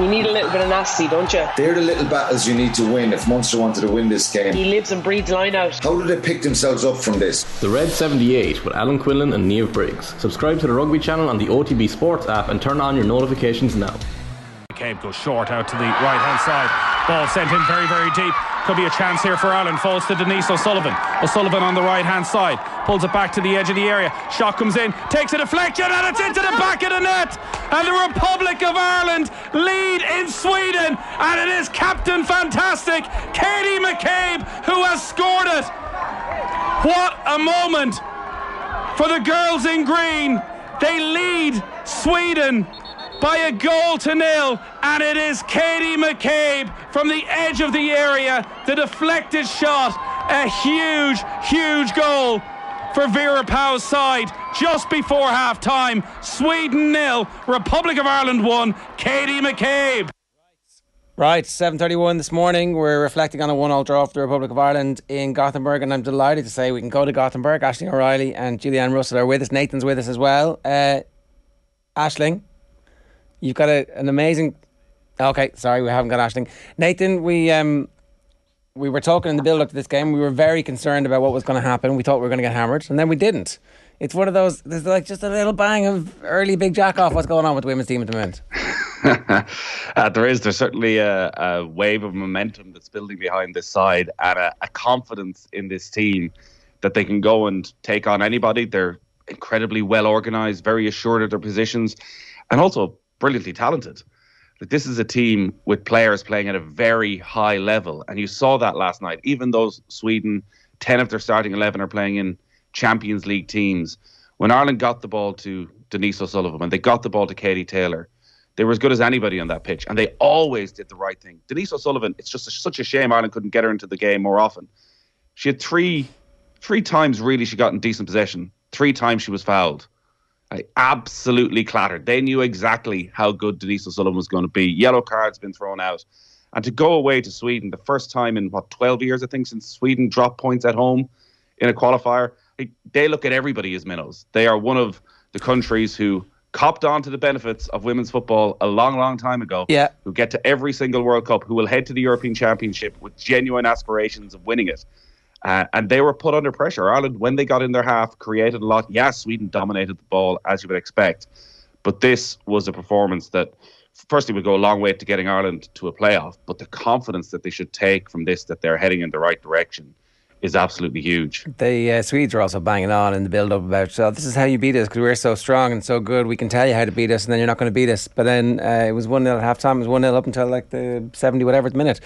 You need a little bit of nasty, don't you? They're the little battles you need to win if Munster wanted to win this game. He lives and breathes line out. How do they pick themselves up from this? The Red 78 with Alan Quinlan and Niamh Briggs. Subscribe to the Rugby channel on the OTB Sports app and turn on your notifications now. McCabe goes short out to the right hand side. Ball sent in very, very deep. Could be a chance here for Ireland. Falls to Denise O'Sullivan. O'Sullivan on the right hand side. Pulls it back to the edge of the area. Shot comes in. Takes a deflection and it's into the back of the net. And the Republic of Ireland lead in Sweden. And it is Captain Fantastic, Katie McCabe, who has scored it. What a moment for the girls in green. They lead Sweden by a goal to nil, and it is Katie McCabe from the edge of the area, the deflected shot, a huge, huge goal for Vera Pauw's side just before half time. Sweden nil, Republic of Ireland one, Katie McCabe. Right, 7.31 this morning. We're reflecting on a one-all draw for the Republic of Ireland in Gothenburg, and I'm delighted to say we can go to Gothenburg. Aisling O'Reilly and Julie-Ann Russell are with us. Nathan's with us as well. Uh, Aisling, You've got a, an amazing. Okay, sorry, we haven't got Aisling. Nathan, we um, we were talking in the build up to this game. We were very concerned about what was going to happen. We thought we were going to get hammered, and then we didn't. It's one of those. There's like just a little bang of early big jack off. What's going on with the women's team at the moment? uh, there is. There's certainly a, a, wave of momentum that's building behind this side, and a, a confidence in this team that they can go and take on anybody. They're incredibly well organized, very assured of their positions, and also brilliantly talented. Like this is a team with players playing at a very high level, and you saw that last night. Even though Sweden, ten of their starting eleven are playing in Champions League teams. When Ireland got the ball to Denise O'Sullivan, when they got the ball to Katie Taylor, they were as good as anybody on that pitch, and they always did the right thing. Denise O'Sullivan, it's just a, such a shame Ireland couldn't get her into the game more often. She had three, three times really she got in decent possession. Three times she was fouled. I absolutely clattered. They knew exactly how good Denise O'Sullivan was going to be. Yellow cards been thrown out. And to go away to Sweden, the first time in what, 12 years, I think, since Sweden dropped points at home in a qualifier, they look at everybody as minnows. They are one of the countries who copped on to the benefits of women's football a long, long time ago. Yeah. Who get to every single World Cup, who will head to the European Championship with genuine aspirations of winning it. Uh, and they were put under pressure. Ireland, when they got in their half, created a lot. Yes, Sweden dominated the ball, as you would expect. But this was a performance that, firstly, would go a long way to getting Ireland to a playoff. But the confidence that they should take from this, that they're heading in the right direction, is absolutely huge. The uh, Swedes are also banging on in the build up about, so this is how you beat us because we're so strong and so good. We can tell you how to beat us, and then you're not going to beat us. But then uh, it was 1 0 at half time, it was 1 0 up until like the 70 whatever minute.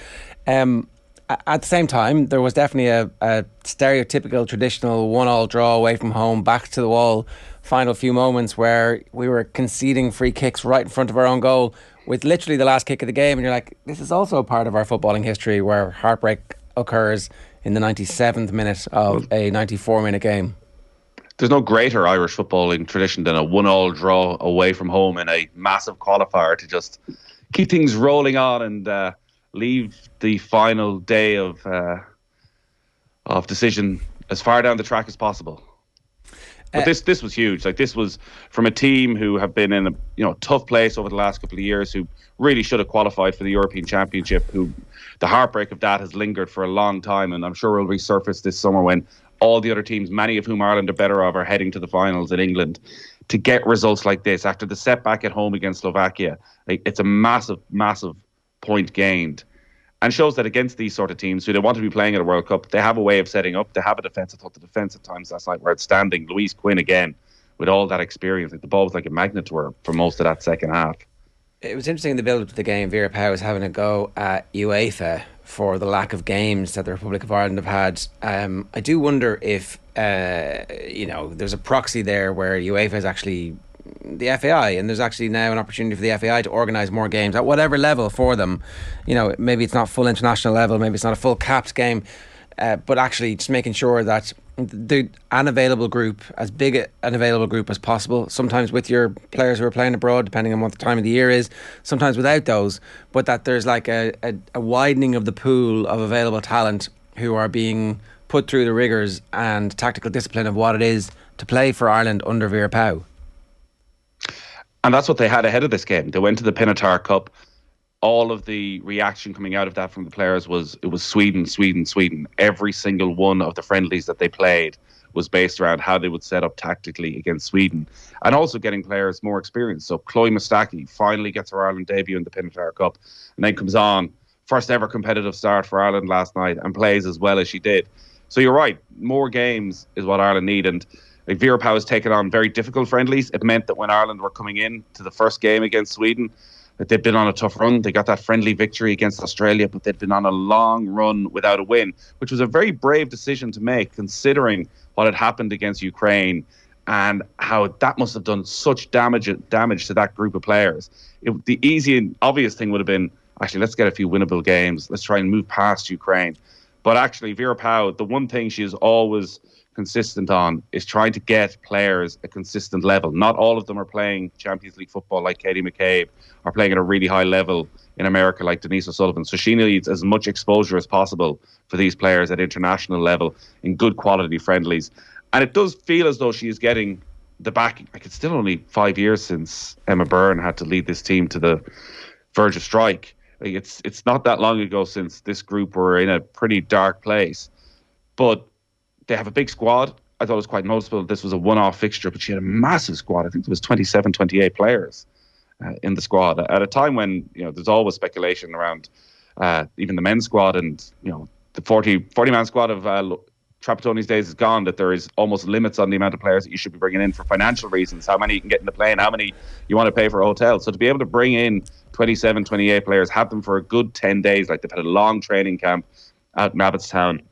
Um, at the same time, there was definitely a, a stereotypical, traditional one-all draw away from home, back to the wall. Final few moments where we were conceding free kicks right in front of our own goal with literally the last kick of the game, and you're like, this is also a part of our footballing history where heartbreak occurs in the 97th minute of a 94-minute game. There's no greater Irish footballing tradition than a one-all draw away from home in a massive qualifier to just keep things rolling on and. Uh, leave the final day of uh, of decision as far down the track as possible. But uh, this this was huge. Like this was from a team who have been in a you know tough place over the last couple of years, who really should have qualified for the European Championship. Who the heartbreak of that has lingered for a long time, and I'm sure will resurface this summer when all the other teams, many of whom Ireland are better off, are heading to the finals in England. To get results like this after the setback at home against Slovakia, like, it's a massive, massive point gained and shows that against these sort of teams who they want to be playing at a World Cup, they have a way of setting up. They have a defence. I thought the defence at times last night were outstanding. Louise Quinn again with all that experience. The ball was like a magnet to her for most of that second half. It was interesting in the build up to the game. Vera Pauw was having a go at UEFA for the lack of games that the Republic of Ireland have had. Um, I do wonder if uh, you know there's a proxy there where UEFA is actually the FAI, and there's actually now an opportunity for the FAI to organise more games at whatever level for them. You know, maybe it's not full international level, maybe it's not a full capped game, uh, but actually just making sure that the an available group, as big an available group as possible, sometimes with your players who are playing abroad, depending on what the time of the year is, sometimes without those, but that there's like a, a, a widening of the pool of available talent who are being put through the rigours and tactical discipline of what it is to play for Ireland under Vera Pauw. And that's what they had ahead of this game. They went to the Pinatar Cup all of the reaction coming out of that from the players was it was Sweden, Sweden, Sweden. Every single one of the friendlies that they played was based around how they would set up tactically against Sweden, and also getting players more experience. So Chloe Mustaki finally gets her Ireland debut in the Pinatar Cup, and then comes on first ever competitive start for Ireland last night and plays as well as she did. So you're right, more games is what Ireland need, and like Vera Pauw has taken on very difficult friendlies. It meant that when Ireland were coming in to the first game against Sweden, that they'd been on a tough run. They got that friendly victory against Australia, but they'd been on a long run without a win, which was a very brave decision to make, considering what had happened against Ukraine and how that must have done such damage damage to that group of players. It, the easy and obvious thing would have been actually let's get a few winnable games. Let's try and move past Ukraine. But actually, Vera Pauw, the one thing she is always consistent on is trying to get players a consistent level. Not all of them are playing Champions League football like Katie McCabe, are playing at a really high level in America like Denise O'Sullivan. So she needs as much exposure as possible for these players at international level in good quality friendlies. And it does feel as though she is getting the backing. Like it's still only five years since Emma Byrne had to lead this team to the verge of strike. Like it's it's not that long ago since this group were in a pretty dark place. But they have a big squad. I thought it was quite noticeable. This was a one-off fixture, but she had a massive squad. I think there was 27, 28 players uh, in the squad at a time when you know there's always speculation around uh, even the men's squad and you know the 40 40 man squad of uh, Trapattoni's days is gone. That there is almost limits on the amount of players that you should be bringing in for financial reasons. How many you can get in the plane, how many you want to pay for a hotel. So to be able to bring in 27, 28 players, have them for a good 10 days, like they've had a long training camp at Abbottstown,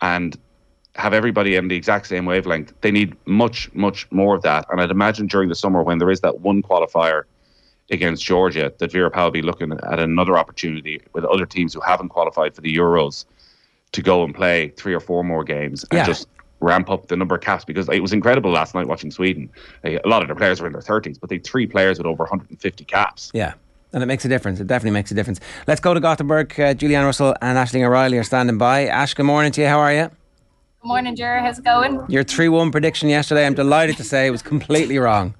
and have everybody in the exact same wavelength. They need much, much more of that. And I'd imagine during the summer when there is that one qualifier against Georgia, that Vera Pauw will be looking at another opportunity with other teams who haven't qualified for the Euros to go and play three or four more games and Yeah. just ramp up the number of caps because it was incredible last night watching Sweden. A lot of their players were in their 30s, but they had three players with over 150 caps. Yeah. And it makes a difference. It definitely makes a difference. Let's go to Gothenburg. Uh, Julie-Ann Russell and Aisling O'Reilly are standing by. Ash, good morning to you. How are you? Good morning, Jer. How's it going? Your 3 1 prediction yesterday, I'm delighted to say, was completely wrong.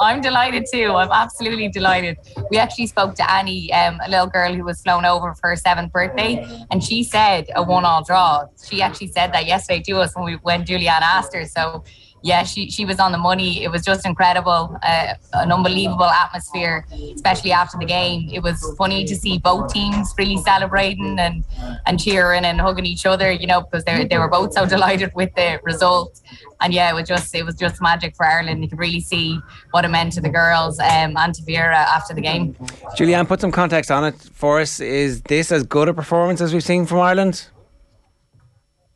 I'm delighted too. I'm absolutely delighted. We actually spoke to Annie, um, a little girl who was flown over for her seventh birthday, and she said a one-all draw. She actually said that yesterday to us when we when Julie-Ann asked her. So. Yeah, she, she was on the money. It was just incredible, uh, an unbelievable atmosphere, especially after the game. It was funny to see both teams really celebrating and, and cheering and hugging each other, you know, because they, they were both so delighted with the result. And yeah, it was just it was just magic for Ireland. You could really see what it meant to the girls um, and to Vera after the game. Julie-Ann, put some context on it for us. Is this as good a performance as we've seen from Ireland?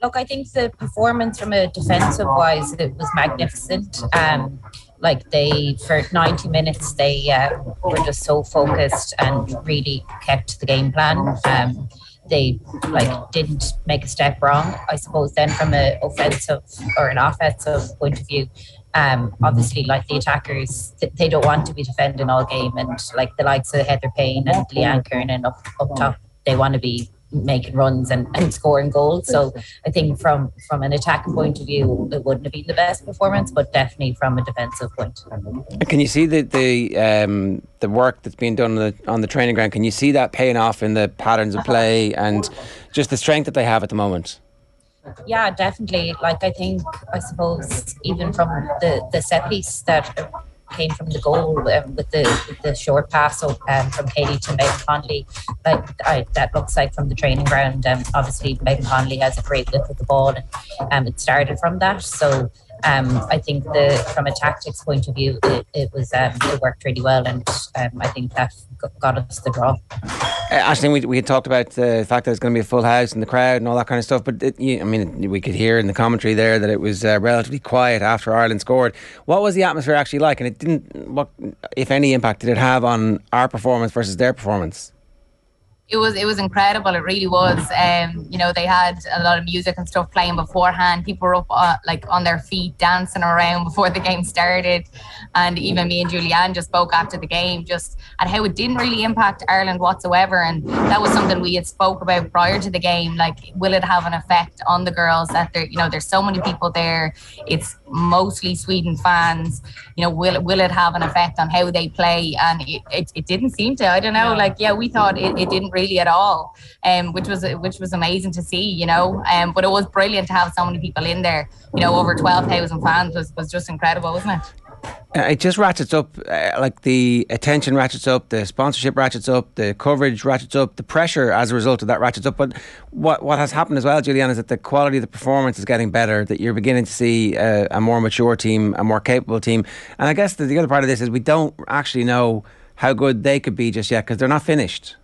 Look, I think the performance from a defensive wise, it was magnificent. Um, like they for 90 minutes, they uh, were just so focused and really kept the game plan. Um, they like didn't make a step wrong. I suppose then from an offensive or an offensive point of view, um, obviously like the attackers, they don't want to be defending all game, and like the likes of Heather Payne and Leanne Kernan up up top, they want to be making runs and, and scoring goals. So I think from from an attacking point of view, it wouldn't have been the best performance, but definitely from a defensive point. Can you see the the um, the work that's being done on the, on the training ground? Can you see that paying off in the patterns of play and just the strength that they have at the moment? Yeah, definitely. Like I think, I suppose even from the the set piece that came from the goal um, with the with the short pass um, from Katie to Megan Connolly, like I, that looks like from the training ground. Um, obviously Megan Connolly has a great look at the ball, and um, it started from that. So. Um, I think the from a tactics point of view, it, it was um, it worked really well, and um, I think that got us the draw. Uh, Aisling, we, we had talked about the fact that it's going to be a full house and the crowd and all that kind of stuff, but it, you, I mean, we could hear in the commentary there that it was uh, relatively quiet after Ireland scored. What was the atmosphere actually like, and it didn't? What, if any, impact did it have on our performance versus their performance? It was it was incredible. It really was. Um, you know, they had a lot of music and stuff playing beforehand. People were up uh, like on their feet dancing around before the game started, and even me and Julie-Ann just spoke after the game just at how it didn't really impact Ireland whatsoever. And that was something we had spoke about prior to the game. Like, will it have an effect on the girls? That there, you know, there's so many people there. It's mostly Sweden fans. You know, will will it have an effect on how they play? And it, it, it didn't seem to. I don't know. Like, yeah, we thought it, it didn't really at all, um, which was which was amazing to see, you know. Um, but it was brilliant to have so many people in there. You know, over twelve thousand fans was was just incredible, wasn't it? Uh, it just ratchets up, uh, like the attention ratchets up, the sponsorship ratchets up, the coverage ratchets up, the pressure as a result of that ratchets up. But what what has happened as well, Julie-Ann, is that the quality of the performance is getting better. That you're beginning to see uh, a more mature team, a more capable team. And I guess the, the other part of this is we don't actually know how good they could be just yet because they're not finished.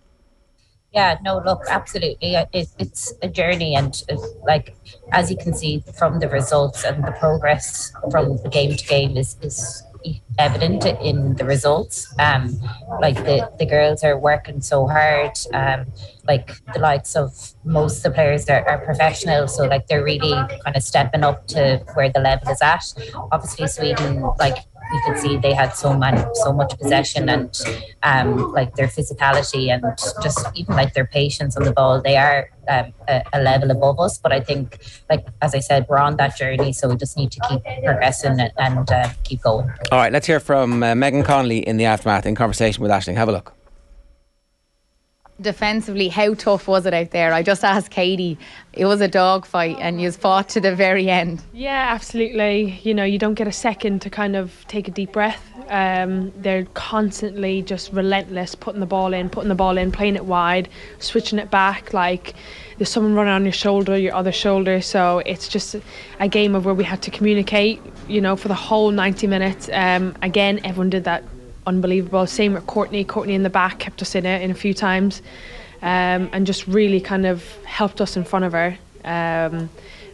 Yeah, no, look, absolutely. It, it's a journey, and uh, like as you can see from the results and the progress from game to game is is evident in the results. Um, like the the girls are working so hard. Um, like the likes of most of the players are, are professional, so like they're really kind of stepping up to where the level is at. Obviously, Sweden like you could see they had so much so much possession and um, like their physicality and just even like their patience on the ball. They are um, a, a, level above us, but I think like as I said, we're on that journey, so we just need to keep progressing and uh, keep going. All right, let's hear from uh, Megan Connolly in the aftermath in conversation with Aisling. Have a look defensively, how tough was it out there? I just asked Katie. It was a dogfight, and you fought to the very end. Yeah, absolutely. You know, you don't get a second to kind of take a deep breath. Um, they're constantly just relentless, putting the ball in, putting the ball in, playing it wide, switching it back. Like there's someone running on your shoulder, your other shoulder. So it's just a game of where we had to communicate. You know, for the whole 90 minutes. Um, again, everyone did that unbelievable. Same with Courtney. Courtney in the back kept us in it in a few times, um, and just really kind of helped us in front of her. Um,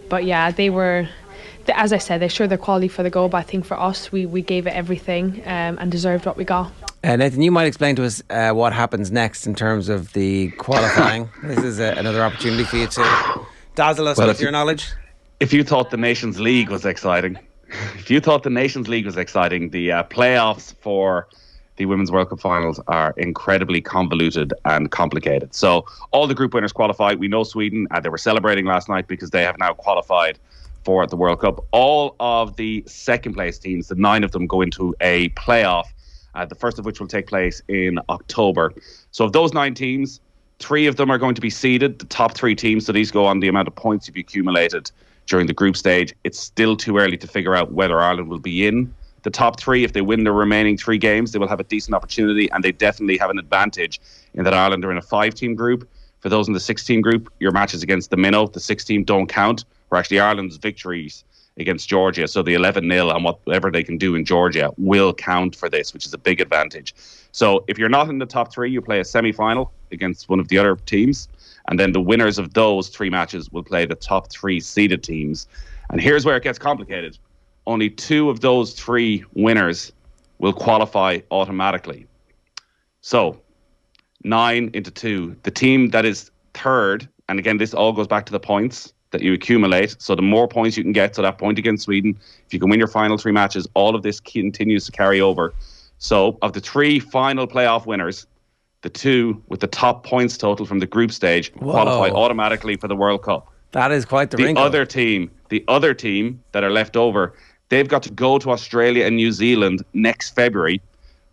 but yeah, they were, as I said, they showed their quality for the goal. But I think for us, we we gave it everything um, and deserved what we got. Uh, Nathan, you might explain to us uh, what happens next in terms of the qualifying. this is a, another opportunity for you to dazzle us well, with your knowledge. If you thought the Nations League was exciting, if you thought the Nations League was exciting, the uh, playoffs for the Women's World Cup finals are incredibly convoluted and complicated. So all the group winners qualify. We know Sweden, and they were celebrating last night because they have now qualified for the World Cup. All of the second place teams, the nine of them, go into a playoff. Uh, the first of which will take place in October. So, of those nine teams, three of them are going to be seeded, the top three teams. So, these go on the amount of points you've accumulated during the group stage. It's still too early to figure out whether Ireland will be in the top three, if they win the remaining three games, they will have a decent opportunity, and they definitely have an advantage in that Ireland are in a five-team group. For those in the six-team group, your matches against the minnow, the six-team don't count. Or actually, Ireland's victories against Georgia, so the 11 0 and whatever they can do in Georgia will count for this, which is a big advantage. So if you're not in the top three, you play a semi-final against one of the other teams, and then the winners of those three matches will play the top three seeded teams. And here's where it gets complicated only two of those three winners will qualify automatically. So, nine into two. The team that is third, and again, this all goes back to the points that you accumulate. So, the more points you can get, so that point against Sweden, if you can win your final three matches, all of this continues to carry over. So, of the three final playoff winners, the two with the top points total from the group stage Whoa. qualify automatically for the World Cup. That is quite the, the wrinkle. other team. The other team that are left over They've got to go to Australia and New Zealand next February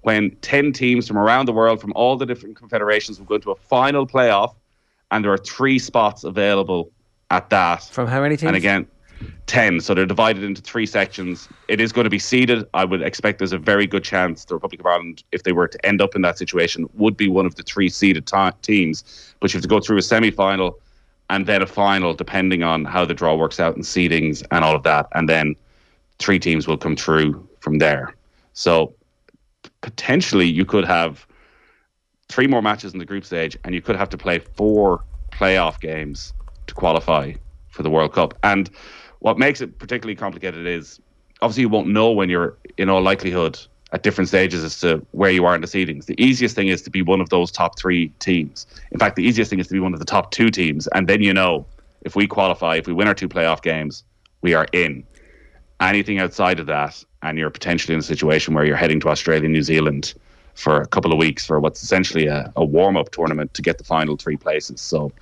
when 10 teams from around the world, from all the different confederations, will go to a final playoff. And there are three spots available at that. From how many teams? And again, 10. So they're divided into three sections. It is going to be seeded. I would expect there's a very good chance the Republic of Ireland, if they were to end up in that situation, would be one of the three seeded teams. But you have to go through a semi final and then a final, depending on how the draw works out in seedings and all of that. And then three teams will come through from there. So potentially you could have three more matches in the group stage and you could have to play four playoff games to qualify for the World Cup. And what makes it particularly complicated is obviously you won't know when you're in all likelihood at different stages as to where you are in the seedings. The easiest thing is to be one of those top three teams. In fact, the easiest thing is to be one of the top two teams, and then you know if we qualify, if we win our two playoff games, we are in. Anything outside of that, and you're potentially in a situation where you're heading to Australia, and New Zealand for a couple of weeks for what's essentially a, a warm up tournament to get the final three places. So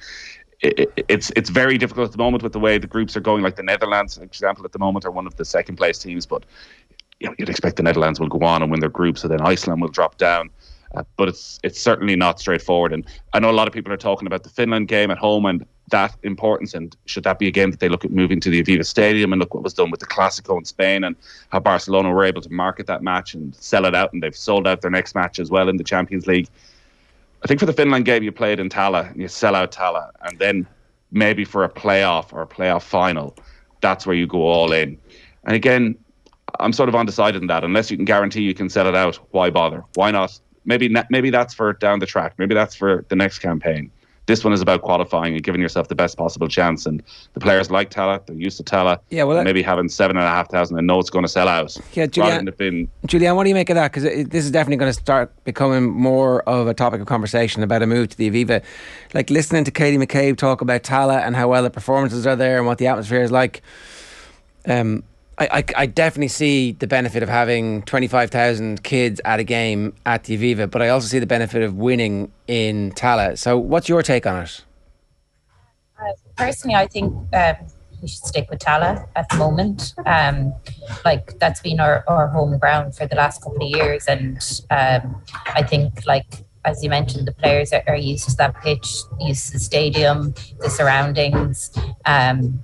it, it's it's very difficult at the moment with the way the groups are going. Like the Netherlands, for example, at the moment are one of the second place teams, but you know, you'd expect the Netherlands will go on and win their group, so then Iceland will drop down. Uh, but it's it's certainly not straightforward. And I know a lot of people are talking about the Finland game at home and that importance. And should that be a game that they look at moving to the Aviva Stadium and look what was done with the Clasico in Spain and how Barcelona were able to market that match and sell it out, and they've sold out their next match as well in the Champions League. I think for the Finland game, you played in Tallaght and you sell out Tallaght, and then maybe for a playoff or a playoff final, that's where you go all in. And again, I'm sort of undecided in that. Unless you can guarantee you can sell it out, why bother? Why not? Maybe maybe that's for down the track. Maybe that's for the next campaign. This one is about qualifying and giving yourself the best possible chance. And the players like Tallaght, they're used to Tallaght. Yeah, well, maybe having seven and a half thousand and know it's going to sell out. Yeah, Julian, been, Julian, what do you make of that? Because this is definitely going to start becoming more of a topic of conversation about a move to the Aviva. Like listening to Katie McCabe talk about Tallaght and how well the performances are there and what the atmosphere is like. Um, I, I, definitely see the benefit of having 25,000 kids at a game at the Aviva, but I also see the benefit of winning in Tallaght. So, what's your take on it? Uh, personally, I think um, we should stick with Tallaght at the moment. Um, like, that's been our, our home ground for the last couple of years. And um, I think, like, as you mentioned, the players are, are, used to that pitch, used to the stadium, the surroundings. Um,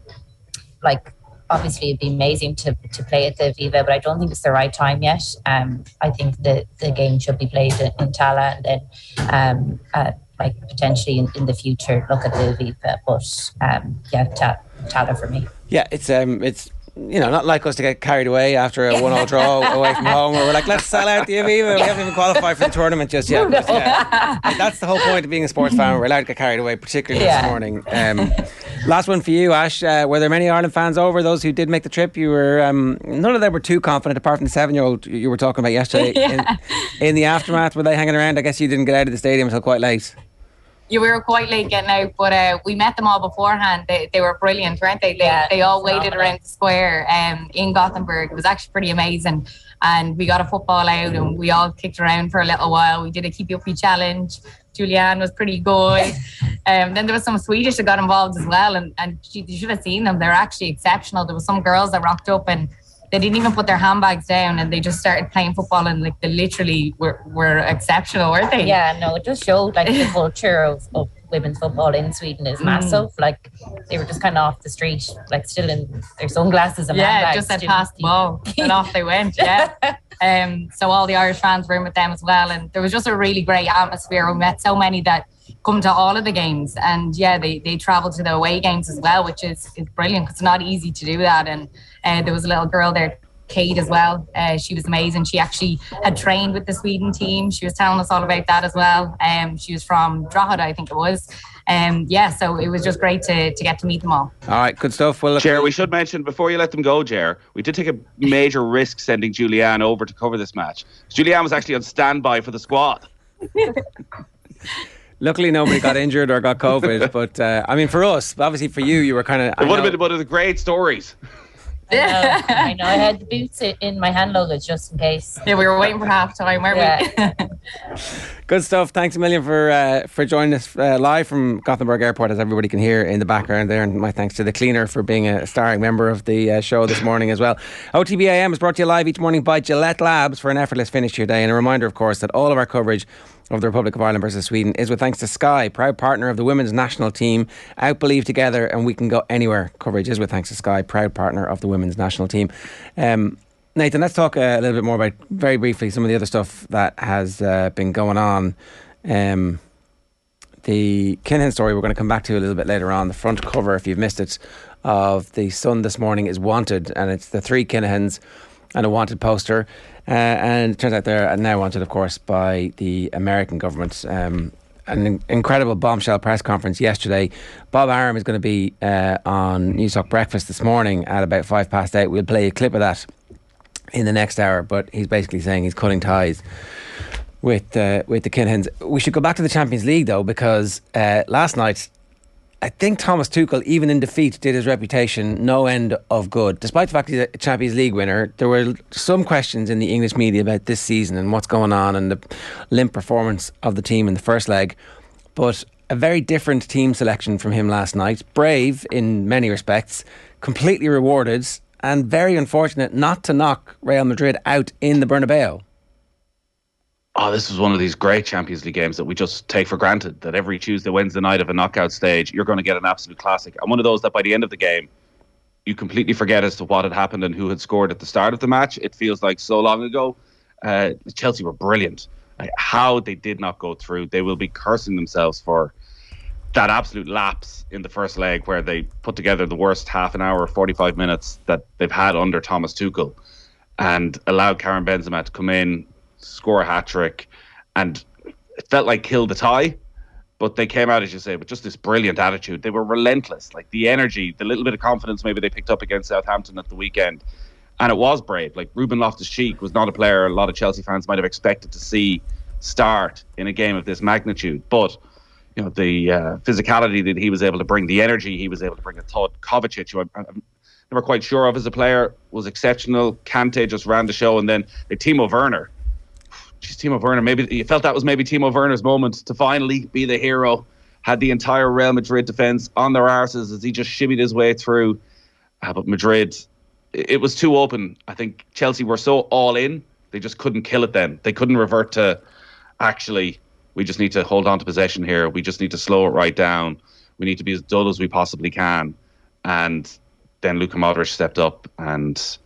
like, obviously it'd be amazing to, to play at the Viva, but I don't think it's the right time yet. Um, I think that the game should be played in, in Tallaght and then um, uh, like potentially in, in the future look at the Viva. But um, yeah, Tallaght for me. Yeah, it's um, it's you know, not like us to get carried away after a one-all draw away from home, where we're like, let's sell out the Aviva. We haven't even qualified for the tournament just yet. But, yeah, that's the whole point of being a sports fan. We're allowed to get carried away, particularly yeah. this morning. Um, last one for you, Ash. Uh, were there many Ireland fans over? Those who did make the trip, you were um, none of them were too confident, apart from the seven-year-old you were talking about yesterday. yeah. in, in the aftermath, were they hanging around? I guess you didn't get out of the stadium until quite late yeah, we were quite late getting out, but uh, we met them all beforehand. They, they were brilliant, weren't they? They, yeah, they all waited around the square um, in Gothenburg. It was actually pretty amazing. And we got a football out and we all kicked around for a little while. We did a keep uppy challenge. Julie-Ann was pretty good. Um, then there was some Swedish that got involved as well. And, and you should have seen them. They're actually exceptional. There was some girls that rocked up and they didn't even put their handbags down and they just started playing football and like they literally were, were exceptional, weren't they? Yeah, no, it just showed like the culture of, of women's football in Sweden is mm. massive. Like they were just kind of off the street, like still in their sunglasses and yeah, handbags, just had past the ball and off they went. Yeah. um. So all the Irish fans were in with them as well, and there was just a really great atmosphere. We met so many that come to all of the games, and yeah, they they travel to the away games as well, which is is brilliant. It's not easy to do that, and uh, there was a little girl there Kate as well. Uh, she was amazing. She actually had trained with the Sweden team. She was telling us all about that as well. Um, she was from Drogheda, I think it was. Um, yeah, so it was just great to, to get to meet them all. All right, good stuff. Well, Jer, we should mention before you let them go, Jer, we did take a major risk sending Julie-Ann over to cover this match. Julie-Ann was actually on standby for the squad. Luckily, nobody got injured or got COVID. But uh, I mean, for us, obviously for you, you were kind of. It would have been one of the great stories. I know, I know. I had the boots in my hand luggage just in case. Yeah, we were waiting for half time, weren't yeah. we? Good stuff. Thanks a million for uh, for joining us uh, live from Gothenburg Airport, as everybody can hear in the background there. And my thanks to the cleaner for being a starring member of the uh, show this morning as well. OTBAM is brought to you live each morning by Gillette Labs for an effortless finish to your day. And a reminder, of course, that all of our coverage of the Republic of Ireland versus Sweden is with thanks to Sky, proud partner of the women's national team. Out believe together and we can go anywhere. Coverage is with thanks to Sky, proud partner of the women's national team. Um, Nathan, let's talk a little bit more about very briefly some of the other stuff that has uh, been going on. Um, the Kinahan story we're going to come back to a little bit later on. The front cover, if you've missed it, of the Sun this morning is wanted, and it's the three Kinahans and a wanted poster. Uh, and it turns out they're now wanted, of course, by the American government. Um, an incredible bombshell press conference yesterday. Bob Arum is going to be uh, on Newstalk Breakfast this morning at about five past eight. We'll play a clip of that in the next hour. But he's basically saying he's cutting ties with uh, with the Kinahans. We should go back to the Champions League though, because uh, last night. I think Thomas Tuchel, even in defeat, did his reputation no end of good. Despite the fact he's a Champions League winner, there were some questions in the English media about this season and what's going on and the limp performance of the team in the first leg. But a very different team selection from him last night. Brave in many respects, completely rewarded, and very unfortunate not to knock Real Madrid out in the Bernabeu. Oh, this was one of these great Champions League games that we just take for granted. That every Tuesday, Wednesday night of a knockout stage, you're going to get an absolute classic. And one of those that by the end of the game, you completely forget as to what had happened and who had scored at the start of the match. It feels like so long ago. Uh, Chelsea were brilliant. How they did not go through, they will be cursing themselves for that absolute lapse in the first leg where they put together the worst half an hour, 45 minutes that they've had under Thomas Tuchel and allowed Karim Benzema to come in, score a hat trick, and it felt like kill the tie. But they came out, as you say, with just this brilliant attitude. They were relentless, like the energy, the little bit of confidence maybe they picked up against Southampton at the weekend. And it was brave. Like Ruben Loftus Cheek was not a player a lot of Chelsea fans might have expected to see start in a game of this magnitude. But you know the uh, physicality that he was able to bring, the energy he was able to bring. I thought Kovacic, who I'm, I'm never quite sure of as a player, was exceptional. Kante just ran the show, and then the Timo Werner. Geez, Timo Werner. Maybe you felt that was maybe Timo Werner's moment to finally be the hero. Had the entire Real Madrid defense on their arses as he just shimmied his way through. Uh, but Madrid, it was too open. I think Chelsea were so all in, they just couldn't kill it. Then they couldn't revert to actually we just need to hold on to possession here. We just need to slow it right down. We need to be as dull as we possibly can. And then Luka Modric stepped up, and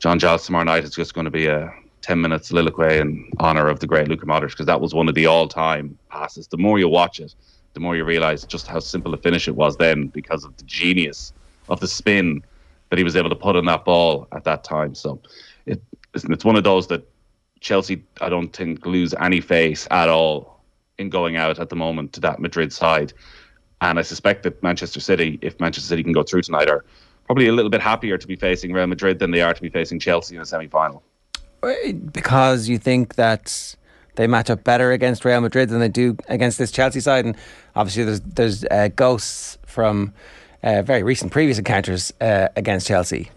John Giles tomorrow night is just going to be a 10 minute soliloquy in honor of the great Luka Modric because that was one of the all time passes. The more you watch it, the more you realize just how simple a finish it was then because of the genius of the spin that he was able to put on that ball at that time. So it, it's one of those that Chelsea, I don't think, lose any face at all in going out at the moment to that Madrid side. And I suspect that Manchester City, if Manchester City can go through tonight, are probably a little bit happier to be facing Real Madrid than they are to be facing Chelsea in a semi final. Because you think that they match up better against Real Madrid than they do against this Chelsea side. And obviously, there's, there's uh, ghosts from uh, very recent previous encounters uh, against Chelsea.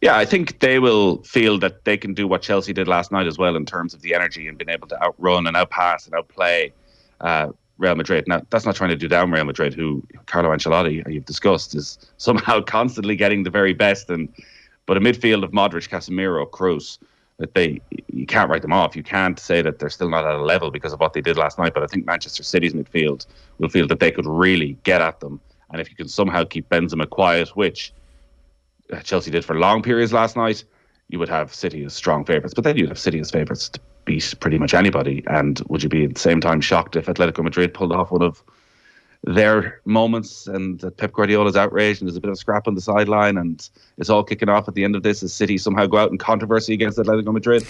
Yeah, I think they will feel that they can do what Chelsea did last night as well in terms of the energy and being able to outrun and outpass and outplay uh, Real Madrid. Now, that's not trying to do down Real Madrid, who Carlo Ancelotti, you've discussed, is somehow constantly getting the very best. And but a midfield of Modric, Casemiro, Kroos, that they you can't write them off. You can't say that they're still not at a level because of what they did last night. But I think Manchester City's midfield will feel that they could really get at them. And if you can somehow keep Benzema quiet, which uh, Chelsea did for long periods last night, you would have City as strong favourites. But then you'd have City as favourites to beat pretty much anybody. And would you be at the same time shocked if Atletico Madrid pulled off one of their moments and Pep Guardiola's outraged and there's a bit of scrap on the sideline and it's all kicking off at the end of this as City somehow go out in controversy against Atletico Madrid?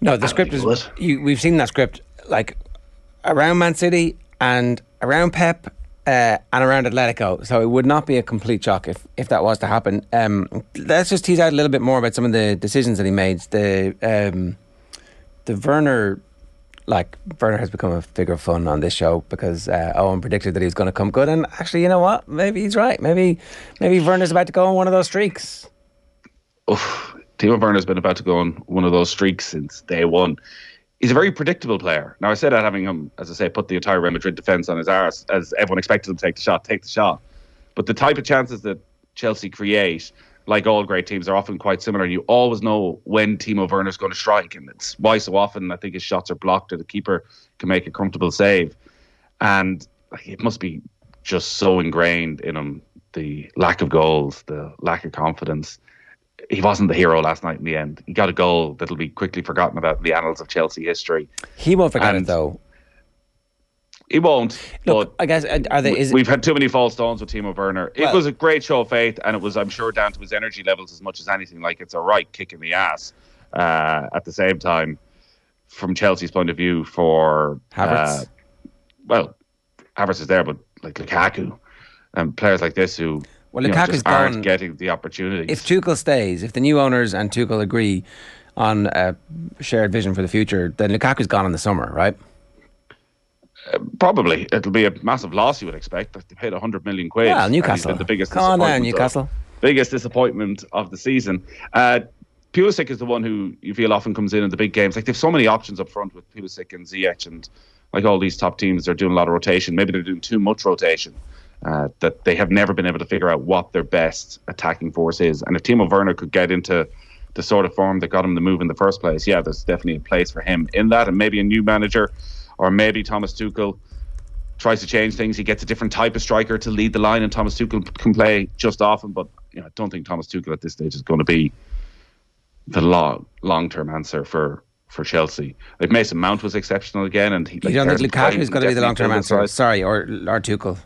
No, the script is. You, we've seen that script like around Man City and around Pep uh, and around Atletico. So it would not be a complete shock if, if that was to happen. Um, let's just tease out a little bit more about some of the decisions that he made. The um, the Werner, like Werner has become a figure of fun on this show because uh, Owen predicted that he was going to come good, and actually, you know what? Maybe he's right. Maybe maybe Werner's about to go on one of those streaks. Oof. Timo Werner's been about to go on one of those streaks since day one he's a very predictable player. Now I say that having him, as I say, put the entire Real Madrid defence on his arse, as everyone expected him to take the shot, take the shot. But the type of chances that Chelsea create, like all great teams, are often quite similar. You always know when Timo Werner's going to strike, and it's why so often I think his shots are blocked, or the keeper can make a comfortable save. And like, it must be just so ingrained in him the lack of goals, the lack of confidence he wasn't the hero last night in the end. He got a goal that'll be quickly forgotten about in the annals of Chelsea history. He won't forget and it though. He won't. Look, I guess are they? Is we've had too many false dawns with Timo Werner. It well, was a great show of faith, and it was, I'm sure, down to his energy levels as much as anything. Like it's a right kick in the ass. Uh, at the same time, from Chelsea's point of view, for Havertz. Uh, well, Havertz is there, but like Lukaku and players like this who Well, you know, aren't gone- getting the opportunity. If Tuchel stays, if the new owners and Tuchel agree on a shared vision for the future, then Lukaku's gone in the summer, right? Probably it'll be a massive loss. You would expect. They paid hundred million quid. Well, Newcastle. the biggest. Come on now, disappointment of- Newcastle. biggest disappointment of the season. Uh, Pulisic is the one who you feel often comes in in the big games. Like they've so many options up front with Pulisic and Ziyech, and like all these top teams, they're doing a lot of rotation. Maybe they're doing too much rotation. Uh, that they have never been able to figure out what their best attacking force is. And if Timo Werner could get into the sort of form that got him the move in the first place, yeah, there's definitely a place for him in that. And maybe a new manager, or maybe Thomas Tuchel tries to change things. He gets a different type of striker to lead the line, and Thomas Tuchel can play just off him. But you know, I don't think Thomas Tuchel at this stage is going to be the long long term answer for for Chelsea. Like Mason Mount was exceptional again, and he, like, you don't think Lukaku's Kane going to be the long term answer? side. Sorry, or or Tuchel.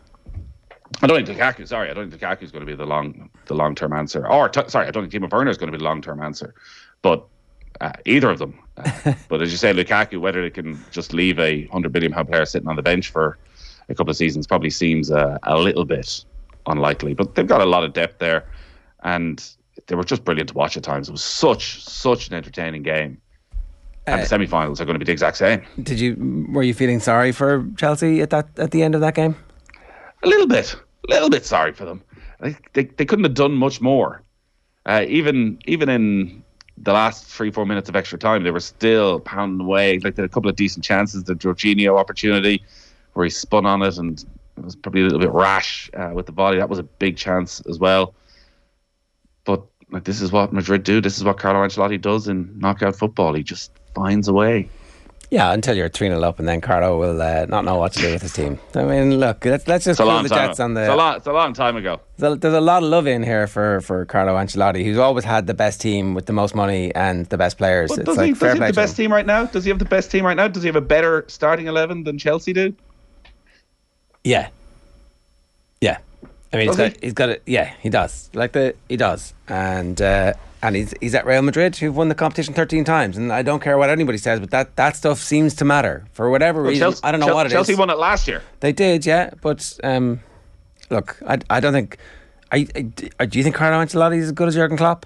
I don't think Lukaku. Sorry, I don't think Lukaku is going to be the long the long term answer. Or t- sorry, I don't think Timo Werner is going to be the long term answer. But uh, either of them. Uh, but as you say, Lukaku, whether they can just leave a hundred billion pound player sitting on the bench for a couple of seasons, probably seems uh, a little bit unlikely. But they've got a lot of depth there, and they were just brilliant to watch at times. It was such such an entertaining game. And Uh, the semi-finals are going to be the exact same. Did you were you feeling sorry for Chelsea at that at the end of that game? a little bit, a little bit sorry for them. They, they, they couldn't have done much more. Uh, even even in the last three four minutes of extra time, they were still pounding away. Like they had a couple of decent chances. The Jorginho opportunity, where he spun on it and it was probably a little bit rash uh, with the volley. That was a big chance as well. But like this is what Madrid do. This is what Carlo Ancelotti does in knockout football. He just finds a way. Yeah, until you're 3 0 up, and then Carlo will uh, not know what to do with his team. I mean, look, let's, let's just It's pull the time. Jets on the. it's, a long, it's a long time ago. There's a, lot of love in here for, for Carlo Ancelotti, who's always had the best team with the most money and the best players. But it's does like he, does he have the best team right now? Does he have the best team right now? Does he have a better starting eleven than Chelsea do? Yeah, yeah. I mean, he's Does got, he's got it. Yeah, he does. Like the he does, and uh, and he's he's at Real Madrid, who've won the competition 13 times, and I don't care what anybody says, but that that stuff seems to matter for whatever Well, reason. Chelsea, I don't know Chel- what it is. Chelsea won it last year. They did, yeah. But um, look, I, I don't think. I, I, do you think Carlo Ancelotti is as good as Jurgen Klopp?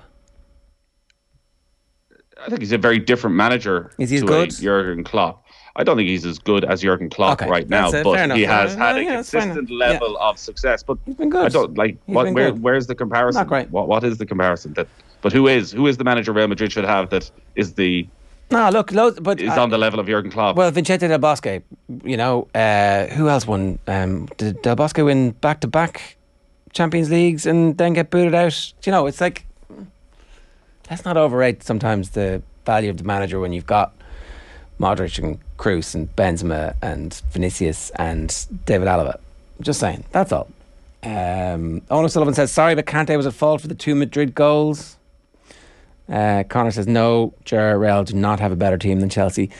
I think he's a very different manager Is he as to good? Jurgen Klopp. I don't think he's as good as Jurgen Klopp Okay, right now, it. But he has Yeah, had a yeah, consistent level of success. But been good. I don't like what. Where, where's the comparison? Not great. What What is the comparison that? But who is who is the manager Real Madrid should have that is the No, look, loads, but is I- on the level of Jurgen Klopp? Well, Vincente Del Bosque, you know, uh, who else won? Um, did Del Bosque win back to back Champions Leagues and then get booted out? Do you know, it's like, let's not overrate sometimes the value of the manager when you've got Modric and Kroos and Benzema and Vinicius and David Alaba. Just saying, that's all. Um, Owen Sullivan says, sorry, but Kante was at fault for the two Madrid goals. Uh, Connor says, no, Gerrard do not have a better team than Chelsea.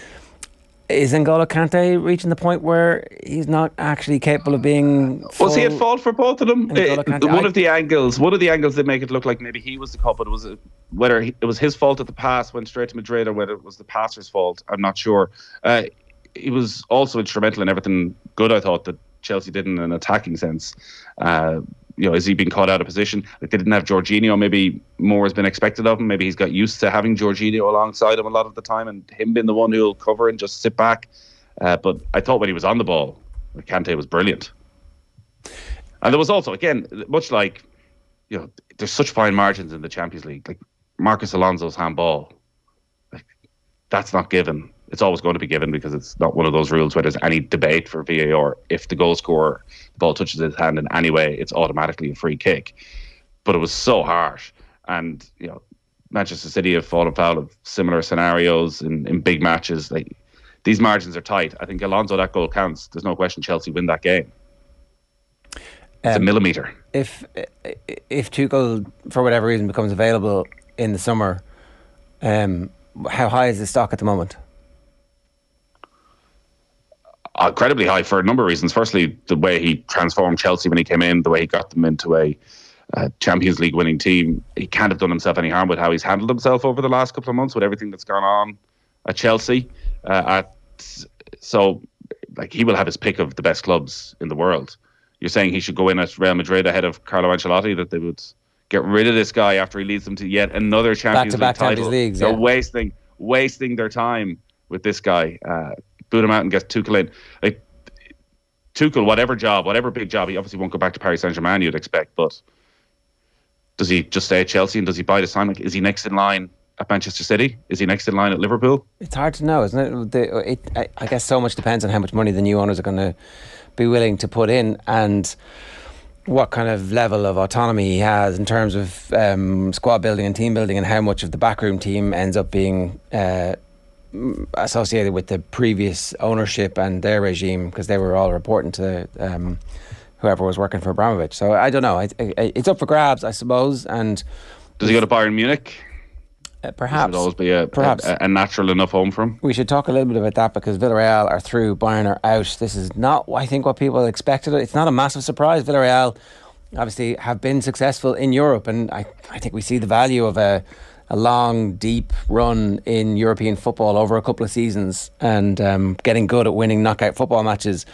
Is N'Golo Kante reaching the point where he's not actually capable of being? Was he at fault for both of them? Uh, one of the angles, one of the angles that make it look like maybe he was the culprit was it, whether he, it was his fault that the pass went straight to Madrid or whether it was the passer's fault. I'm not sure. Uh, he was also instrumental in everything good I thought that Chelsea did in an attacking sense. Uh, you know, is he being caught out of position? Like they didn't have Jorginho. Maybe more has been expected of him. Maybe he's got used to having Jorginho alongside him a lot of the time, and him being the one who'll cover and just sit back. Uh, but I thought when he was on the ball, Kante was brilliant. And there was also, again, much like, you know, there's such fine margins in the Champions League. Like Marcus Alonso's handball, like that's not given. It's always going to be given because it's not one of those rules where there's any debate for VAR. If the goal scorer, the ball touches his hand in any way, it's automatically a free kick. But it was so harsh. And, you know, Manchester City have fallen foul of similar scenarios in, in big matches. Like these margins are tight. I think Alonso, that goal counts. There's no question Chelsea win that game. It's a Um, millimeter. If if Tuchel for whatever reason becomes available in the summer, um, how high is the stock at the moment? Incredibly high for a number of reasons. Firstly, the way he transformed Chelsea when he came in, the way he got them into a uh, Champions League winning team. He can't have done himself any harm with how he's handled himself over the last couple of months with everything that's gone on at Chelsea. Uh, at so, like he will have his pick of the best clubs in the world. you're saying he should go in at Real Madrid ahead of Carlo Ancelotti, that they would get rid of this guy after he leads them to yet another Champions Back-to-back League title. Champions Leagues, They're wasting wasting their time with this guy. Uh, boot him out and get Tuchel in. Like Tuchel, whatever job, whatever big job, he obviously won't go back to Paris Saint Germain. You'd expect, but does he just stay at Chelsea and does he buy the sign? Like, is he next in line at Manchester City? Is he next in line at Liverpool? It's hard to know, isn't it? The, it I, I guess so much depends on how much money the new owners are going to be willing to put in and what kind of level of autonomy he has in terms of um, squad building and team building and how much of the backroom team ends up being uh, associated with the previous ownership and their regime because they were all reporting to um, whoever was working for Abramovich. So I don't know. I, I, it's up for grabs, I suppose. And Does he go to Bayern Munich? uh, perhaps Would always be a, perhaps. a, a natural enough home for him. We should talk a little bit about that because Villarreal are through, Bayern are out. This is not, I think, what people expected. It's not a massive surprise. Villarreal obviously have been successful in Europe, and I, I think we see the value of a, a long, deep run in European football over a couple of seasons and um, getting good at winning knockout football matches.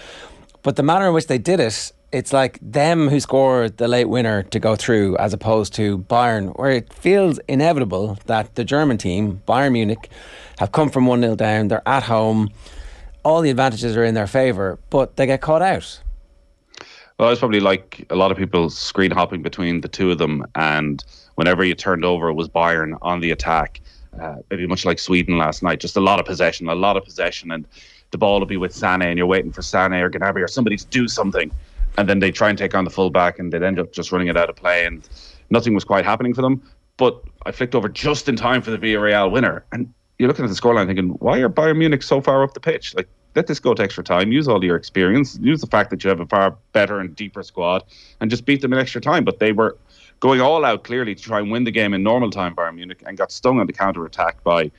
But the manner in which they did it, it's like them who scored the late winner to go through as opposed to Bayern, where it feels inevitable that the German team, Bayern Munich, have come from 1 0 down, they're at home, all the advantages are in their favour, but they get caught out. Well, it's probably like a lot of people screen hopping between the two of them, and whenever you turned over, it was Bayern on the attack. Uh, maybe much like Sweden last night, just a lot of possession, a lot of possession, and the ball will be with Sane, and you're waiting for Sane or Gnabry or somebody to do something, and then they try and take on the fullback, and they'd end up just running it out of play, and nothing was quite happening for them. But I flicked over just in time for the Villarreal winner, and you're looking at the scoreline thinking, why are Bayern Munich so far up the pitch? Like, let this go to extra time. Use all your experience. Use the fact that you have a far better and deeper squad, and just beat them in extra time. But they were going all out clearly to try and win the game in normal time, Bayern Munich, and got stung on the counter attack by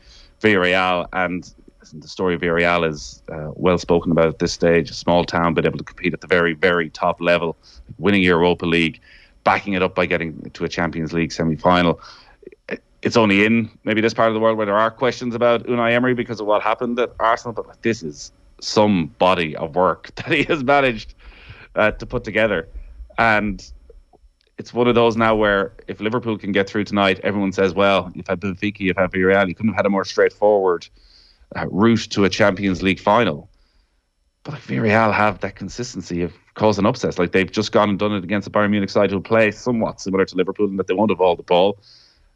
Villarreal. And the story of Villarreal is uh, well spoken about at this stage. A small town, but able to compete at the very, very top level, winning Europa League, backing it up by getting to a Champions League semi final. It's only in maybe this part of the world where there are questions about Unai Emery because of what happened at Arsenal, but this is some body of work that he has managed uh, to put together. And it's one of those now where if Liverpool can get through tonight, everyone says, well, you've had Benfica, you've had Villarreal, you couldn't have had a more straightforward uh, route to a Champions League final. But like Villarreal have that consistency of causing upsets. Like they've just gone and done it against a Bayern Munich side who play somewhat similar to Liverpool in that they won't have all the ball.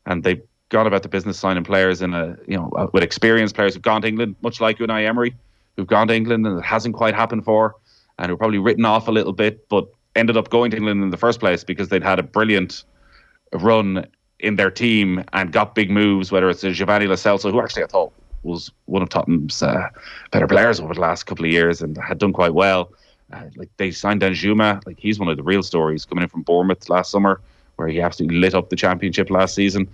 And they've gone about the business signing players in a, you know, uh, with experienced players who've gone to England, much like Unai Emery, who've gone to England and it hasn't quite happened for, and who are probably written off a little bit, but ended up going to England in the first place because they'd had a brilliant run in their team and got big moves, whether it's Giovani Celso, who actually I thought was one of Tottenham's uh, better players over the last couple of years and had done quite well. Uh, like they signed Danjuma, like he's one of the real stories coming in from Bournemouth last summer, where he absolutely lit up the championship last season.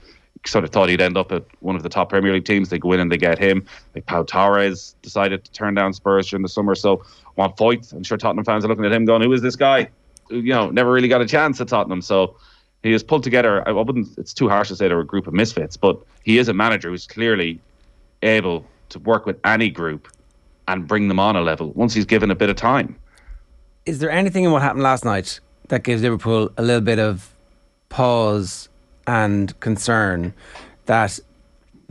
Sort of thought he'd end up at one of the top Premier League teams. They go in and they get him. Like Pau Torres decided to turn down Spurs during the summer. So Juan Foyth, I'm sure Tottenham fans are looking at him going, "Who is this guy?" You know, never really got a chance at Tottenham. So he has pulled together. I wouldn't. It's too harsh to say they're a group of misfits, but he is a manager who's clearly able to work with any group and bring them on a level once he's given a bit of time. Is there anything in what happened last night that gives Liverpool a little bit of pause and concern that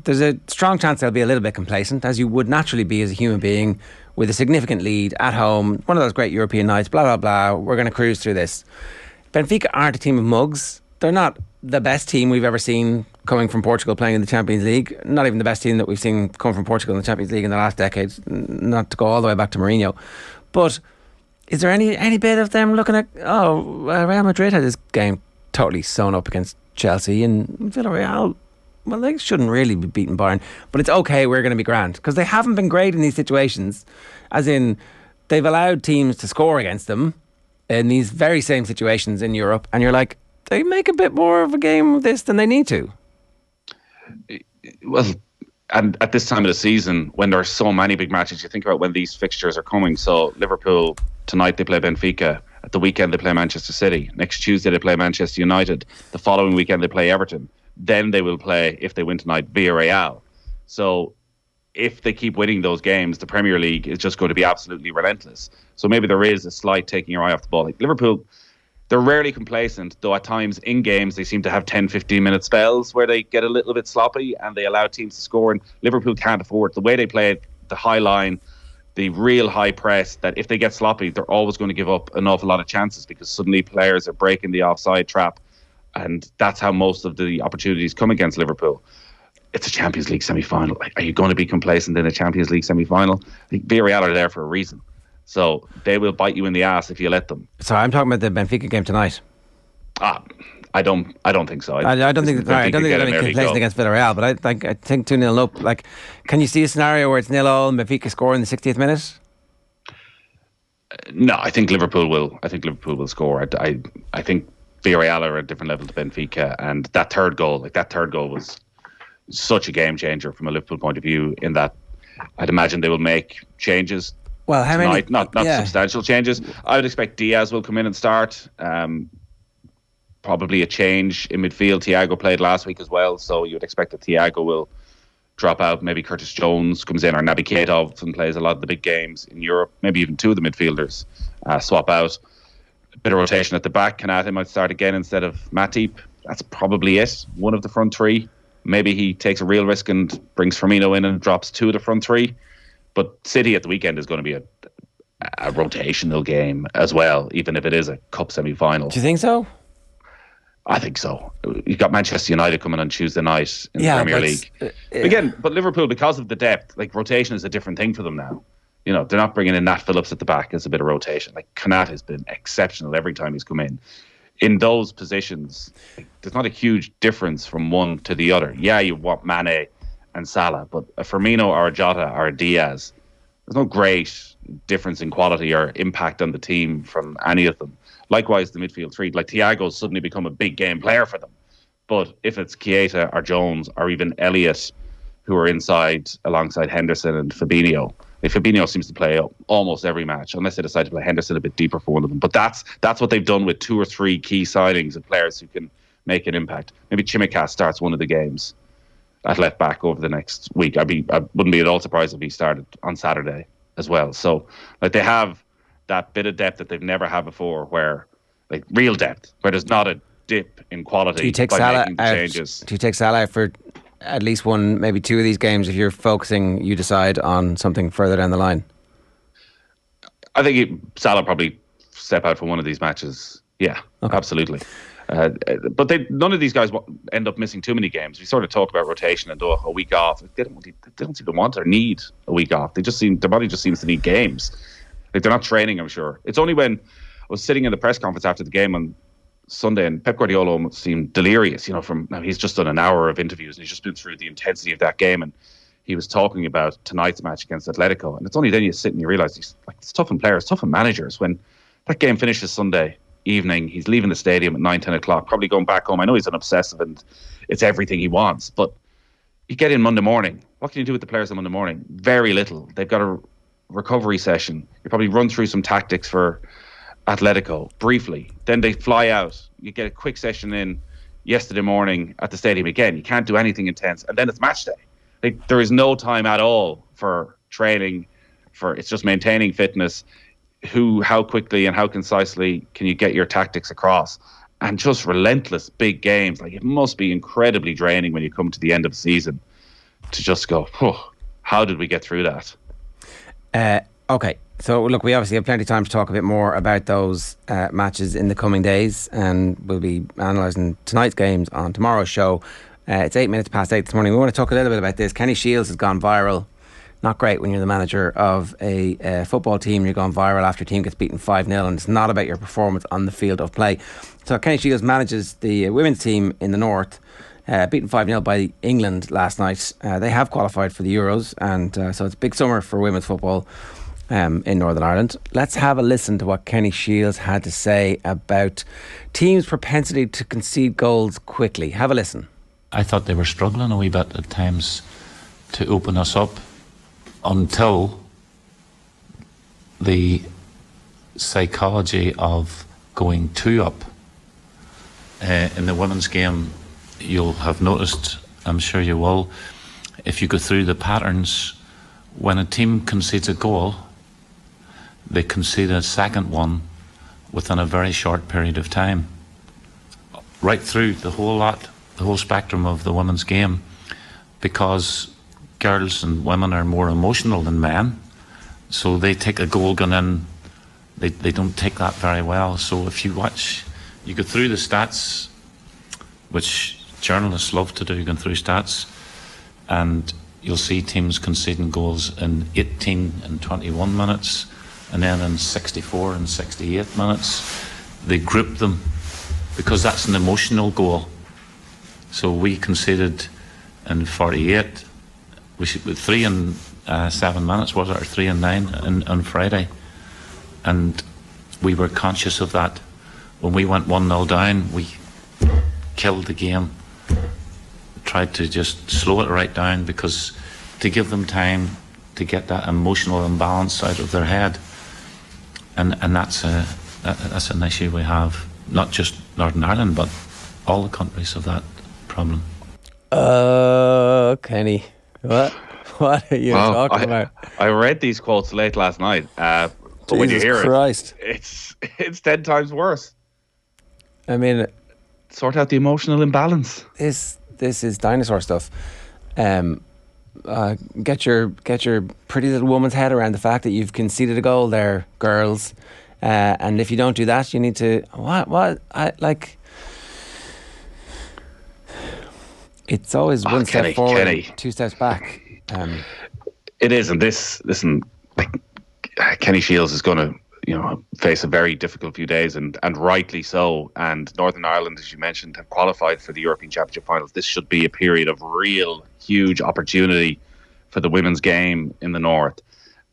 there's a strong chance they'll be a little bit complacent, as you would naturally be as a human being with a significant lead at home, one of those great European nights, blah, blah, blah. We're going to cruise through this. Benfica aren't a team of mugs. They're not the best team we've ever seen coming from Portugal playing in the Champions League. Not even the best team that we've seen come from Portugal in the Champions League in the last decade, not to go all the way back to Mourinho. But is there any any bit of them looking at oh uh, Real Madrid had this game totally sewn up against Chelsea and Villarreal well they shouldn't really be beating Bayern but it's okay we're going to be grand because they haven't been great in these situations as in they've allowed teams to score against them in these very same situations in Europe and you're like they make a bit more of a game of this than they need to well, and at this time of the season, when there are so many big matches, you think about when these fixtures are coming. So Liverpool tonight they play Benfica. At the weekend they play Manchester City. Next Tuesday they play Manchester United. The following weekend they play Everton. Then they will play, if they win tonight, Villarreal. So if they keep winning those games, the Premier League is just going to be absolutely relentless. So maybe there is a slight taking your eye off the ball. Like Liverpool, they're rarely complacent, though at times in games they seem to have 10, 15 minute spells where they get a little bit sloppy and they allow teams to score. And Liverpool can't afford the way they play the high line, the real high press, that if they get sloppy, they're always going to give up an awful lot of chances because suddenly players are breaking the offside trap. And that's how most of the opportunities come against Liverpool it's a Champions League semi final. Are you going to be complacent in a Champions League semi final? I think Villarreal are there for a reason. So they will bite you in the ass if you let them. So I'm talking about the Benfica game tonight. Ah, I don't. I don't think so. I, I don't think. I don't think they're going to be complacent against Villarreal, but I think I think two 0 up. Like, can you see a scenario where it's nil all and Benfica score in the 60th minute? no, I think Liverpool will. I think Liverpool will score. I, I, I think Villarreal are a different level to Benfica, and that third goal, like that third goal, was such a game changer from a Liverpool point of view. In that, I'd imagine they will make changes. Well, how tonight. many? Not not yeah. substantial changes. I would expect Diaz will come in and start. Um, probably a change in midfield. Thiago played last week as well, so you'd expect that Thiago will drop out. Maybe Curtis Jones comes in, or Naby Keita often plays a lot of the big games in Europe. Maybe even two of the midfielders uh, swap out. A bit of rotation at the back. Konaté might start again instead of Matip. That's probably it. One of the front three. Maybe he takes a real risk and brings Firmino in and drops two of the front three. But City at the weekend is going to be a, a rotational game as well, even if it is a cup semi final. Do you think so? I think so. You've got Manchester United coming on Tuesday night in Yeah, the Premier League. uh, Again, but Liverpool, because of the depth, like rotation is a different thing for them now. You know, they're not bringing in Nat Phillips at the back as a bit of rotation. Like Konaté has been exceptional every time he's come in. In those positions, like, there's not a huge difference from one to the other. Yeah, you want Mane and Salah, but a Firmino or a Jota or a Diaz, there's no great difference in quality or impact on the team from any of them. Likewise, the midfield three, like Thiago's suddenly become a big game player for them. But if it's Keita or Jones or even Elliott, who are inside alongside Henderson and Fabinho, if Fabinho seems to play almost every match, unless they decide to play Henderson a bit deeper for one of them. But that's that's what they've done with two or three key signings of players who can make an impact. Maybe Tsimikas starts one of the games at left back over the next week. I'd be I wouldn't be at all surprised if he started on Saturday as well. So like they have that bit of depth that they've never had before, where like real depth, where there's not a dip in quality Do you take by Salah out? changes. Do you take Salah for at least one, maybe two of these games if you're focusing? You decide on something further down the line. I think Salah probably step out for one of these matches. Yeah, absolutely. Uh, but they, none of these guys end up missing too many games. We sort of talk about rotation and oh, a week off. They don't, they don't seem to want or need a week off. They just seem their body just seems to need games. Like they're not training. I'm sure. It's only when I was sitting in the press conference after the game on Sunday, and Pep Guardiola almost seemed delirious. You know, from now he's just done an hour of interviews and he's just been through the intensity of that game, and he was talking about tonight's match against Atletico. And it's only then you sit and you realize he's like it's tough on players, tough on managers. When that game finishes Sunday evening, he's leaving the stadium at nine, ten o'clock, probably going back home. I know he's an obsessive and it's everything he wants, but you get in Monday morning. What can you do with the players on Monday morning? Very little. They've got a recovery session. You probably run through some tactics for Atletico briefly. Then they fly out. You get a quick session in yesterday morning at the stadium again. You can't do anything intense, and then it's match day. Like, there is no time at all for training. For it's just maintaining fitness. Who, how quickly and how concisely can you get your tactics across? And just relentless big games. Like it must be incredibly draining when you come to the end of the season to just go, oh, how did we get through that? Uh, okay. So, look, we obviously have plenty of time to talk a bit more about those uh, matches in the coming days, and we'll be analysing tonight's games on tomorrow's show. Uh, it's eight minutes past eight this morning. We want to talk a little bit about this. Kenny Shiels has gone viral. Not great when you're the manager of a uh, football team. You're gone viral after a team gets beaten 5 0, and it's not about your performance on the field of play. So, Kenny Shiels manages the uh, women's team in the North. Uh, beaten 5 0 by England last night. Uh, they have qualified for the Euros, and uh, so it's big summer for women's football um, in Northern Ireland. Let's have a listen to what Kenny Shiels had to say about teams' propensity to concede goals quickly. Have a listen. I thought they were struggling a wee bit at times to open us up until the psychology of going two up. Uh, in the women's game, you'll have noticed, I'm sure you will, if you go through the patterns when a team concedes a goal, they concede a second one within a very short period of time. Right through the whole lot, the whole spectrum of the women's game, because girls and women are more emotional than men, so they take a goal gun in, they, they don't take that very well. So if you watch, you go through the stats, which journalists love to do, going through stats, and you'll see teams conceding goals in 18 and 21 minutes, and then in 64 and 68 minutes. They group them because that's an emotional goal. So we conceded in 48, we should, three and uh, seven minutes, was it, or three and nine in, on Friday. And we were conscious of that. When we went 1 0 down, we killed the game, tried to just slow it right down because to give them time to get that emotional imbalance out of their head. And, and that's, a, that's an issue we have, not just Northern Ireland, but all the countries have that problem. Uh, Kenny, what? What are you Well, talking I, about? I read these quotes late last night. Uh, but when you hear Christ. it, it's it's ten times worse. I mean, sort out the emotional imbalance. This this is dinosaur stuff. Um, uh, get your get your pretty little woman's head around the fact that you've conceded a goal there, girls. Uh, and if you don't do that, you need to what what I like. It's always Oh, one Kenny, step forward, Kenny. two steps back. Um, It is, and this listen, like Kenny Shiels is going to you know face a very difficult few days, and and rightly so. And Northern Ireland, as you mentioned, have qualified for the European Championship finals. This should be a period of real huge opportunity for the women's game in the north,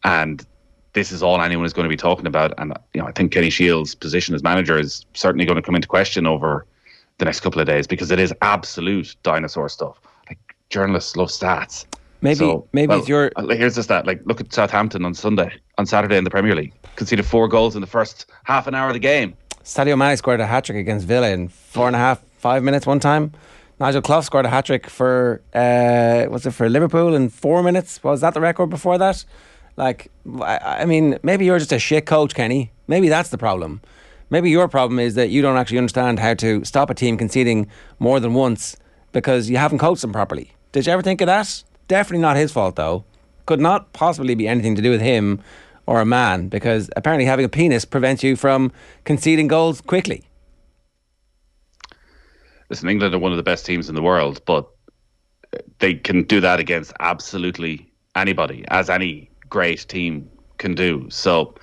and this is all anyone is going to be talking about. And you know, I think Kenny Shiels' position as manager is certainly going to come into question over the next couple of days because it is absolute dinosaur stuff. Like journalists love stats. Maybe- So, maybe well, it's your- uh, Here's the stat. Like, look at Southampton on Sunday, on Saturday in the Premier League. Conceded four goals in the first half an hour of the game. Sadio Mane scored a hat trick against Villa in four and a half, five minutes one time. Nigel Clough scored a hat trick for uh, was it for Liverpool in four minutes? Was that the record before that? Like, I, I mean, maybe you're just a shit coach, Kenny. Maybe that's the problem. Maybe your problem is that you don't actually understand how to stop a team conceding more than once because you haven't coached them properly. Did you ever think of that? Definitely not his fault, though. Could not possibly be anything to do with him or a man because apparently having a penis prevents you from conceding goals quickly. Listen, England are one of the best teams in the world, but they can do that against absolutely anybody, as any great team can do. So,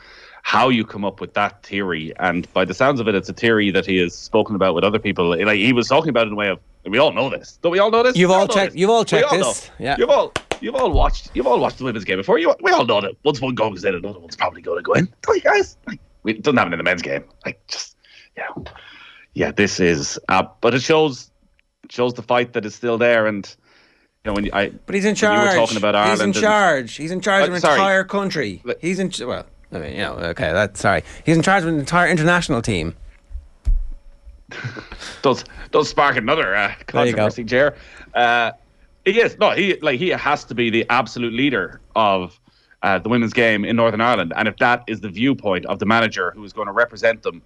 how you come up with that theory, and by the sounds of it, it's a theory that he has spoken about with other people. Like he was talking about in a way of, we all know this. Don't we all know this? You've We all know checked- this. you've all checked know. this. Yeah. You've all you've all watched you've all watched the women's game before. You we all know that once one goes in, another one's probably going to go in. Don't you guys? Like, we it doesn't happen in the men's game. Like just yeah, yeah. This is uh, but it shows shows the fight that is still there and. You know, when you, I, But he's in charge. You were talking about Ireland. He's in charge. He's in charge of Uh, an sorry. entire country. He's in well, I mean, you know, okay, that's sorry. He's in charge of an entire international team. does does spark another uh, There you go. controversy, Chair. Uh, he is no, he like he has to be the absolute leader of uh, the women's game in Northern Ireland, and if that is the viewpoint of the manager who is going to represent them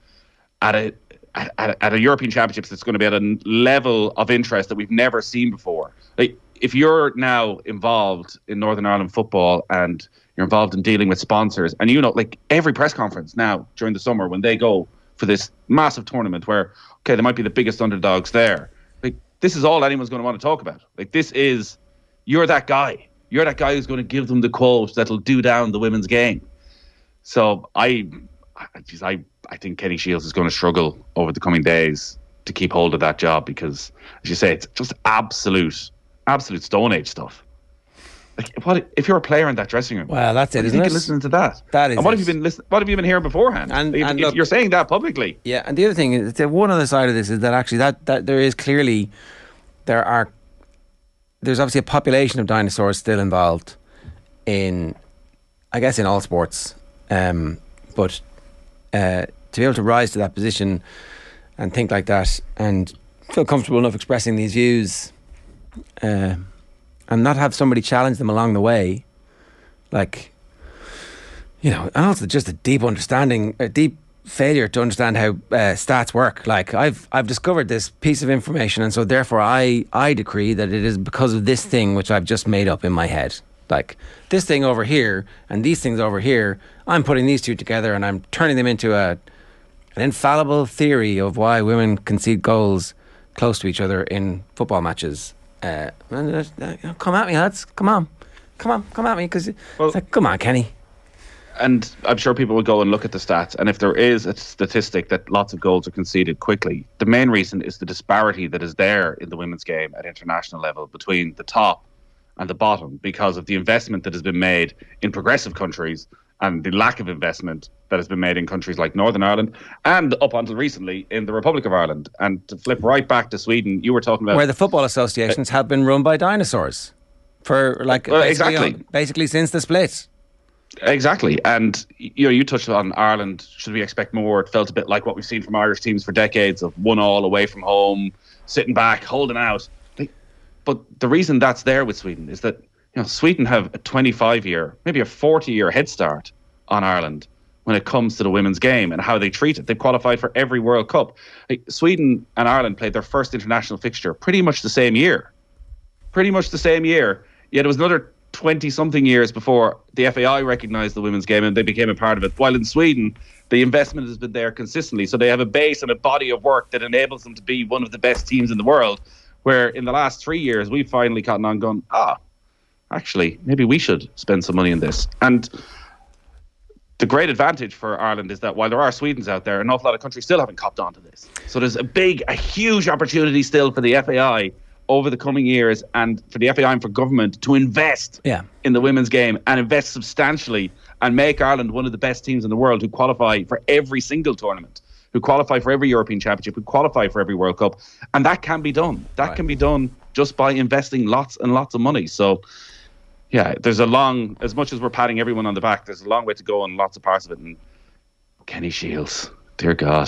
at a at, at, a European Championships, that's going to be at a level of interest that we've never seen before. Like if you're now involved in Northern Ireland football and you're involved in dealing with sponsors, and you know, like every press conference now during the summer when they go this massive tournament where okay, they might be the biggest underdogs there. Like this is all anyone's going to want to talk about. Like this is you're that guy. You're that guy who's going to give them the quote that'll do down the women's game. So I, I, geez, I, I think Kenny Shiels is going to struggle over the coming days to keep hold of that job because, as you say, it's just absolute, absolute Stone Age stuff. Like, what if you're a player in that dressing room? Well, that's it, you isn't think it? listening to that? That is And what it. have you been listening? What have you been hearing beforehand? And- if, and if look- you're saying that publicly, Yeah, and the other thing is, the one other side of this is that actually that, that there is clearly there are there's obviously a population of dinosaurs still involved in, I guess, in all sports. Um, but uh, to be able to rise to that position and think like that and feel comfortable enough expressing these views, uh, and not have somebody challenge them along the way, Like, you know, and also just a deep understanding, a deep failure to understand how uh, stats work. Like I've I've discovered this piece of information, and so therefore I I decree that it is because of this thing which I've just made up in my head. Like this thing over here and these things over here, I'm putting these two together and I'm turning them into a an infallible theory of why women concede goals close to each other in football matches. Uh, uh, come at me, lads. Come on, come on, come at me, because well, it's like, come on, Kenny and I'm sure people will go and look at the stats. And if there is a statistic that lots of goals are conceded quickly, the main reason is the disparity that is there in the women's game at international level between the top and the bottom because of the investment that has been made in progressive countries and the lack of investment that has been made in countries like Northern Ireland and up until recently in the Republic of Ireland. And to flip right back to Sweden, you were talking about where the football associations uh, have been run by dinosaurs for like well, basically, exactly basically since the split. Exactly, and you know, you touched on Ireland. Should we expect more? It felt a bit like what we've seen from Irish teams for decades of one all away from home, sitting back, holding out. But the reason that's there with Sweden is that you know Sweden have a 25 year, maybe a 40 year head start on Ireland when it comes to the women's game and how they treat it. They've qualified for every World Cup. Like, Sweden and Ireland played their first international fixture pretty much the same year. Pretty much the same year. Yet it was another 20 something years before the FAI recognised the women's game and they became a part of it. While in Sweden, the investment has been there consistently. So they have a base and a body of work that enables them to be one of the best teams in the world. Where in the last three years, we've finally gotten on going, ah, actually, maybe we should spend some money in this. And the great advantage for Ireland is that while there are Swedens out there, an awful lot of countries still haven't copped onto this. So there's a big, a huge opportunity still for the FAI over the coming years and for the FAI and for government to invest yeah. in the women's game and invest substantially and make Ireland one of the best teams in the world who qualify for every single tournament, who qualify for every European Championship, who qualify for every World Cup. And that can be done. That right. can be done just by investing lots and lots of money. So, yeah, there's a long, as much as we're patting everyone on the back, there's a long way to go and lots of parts of it. And Kenny Shiels, dear God.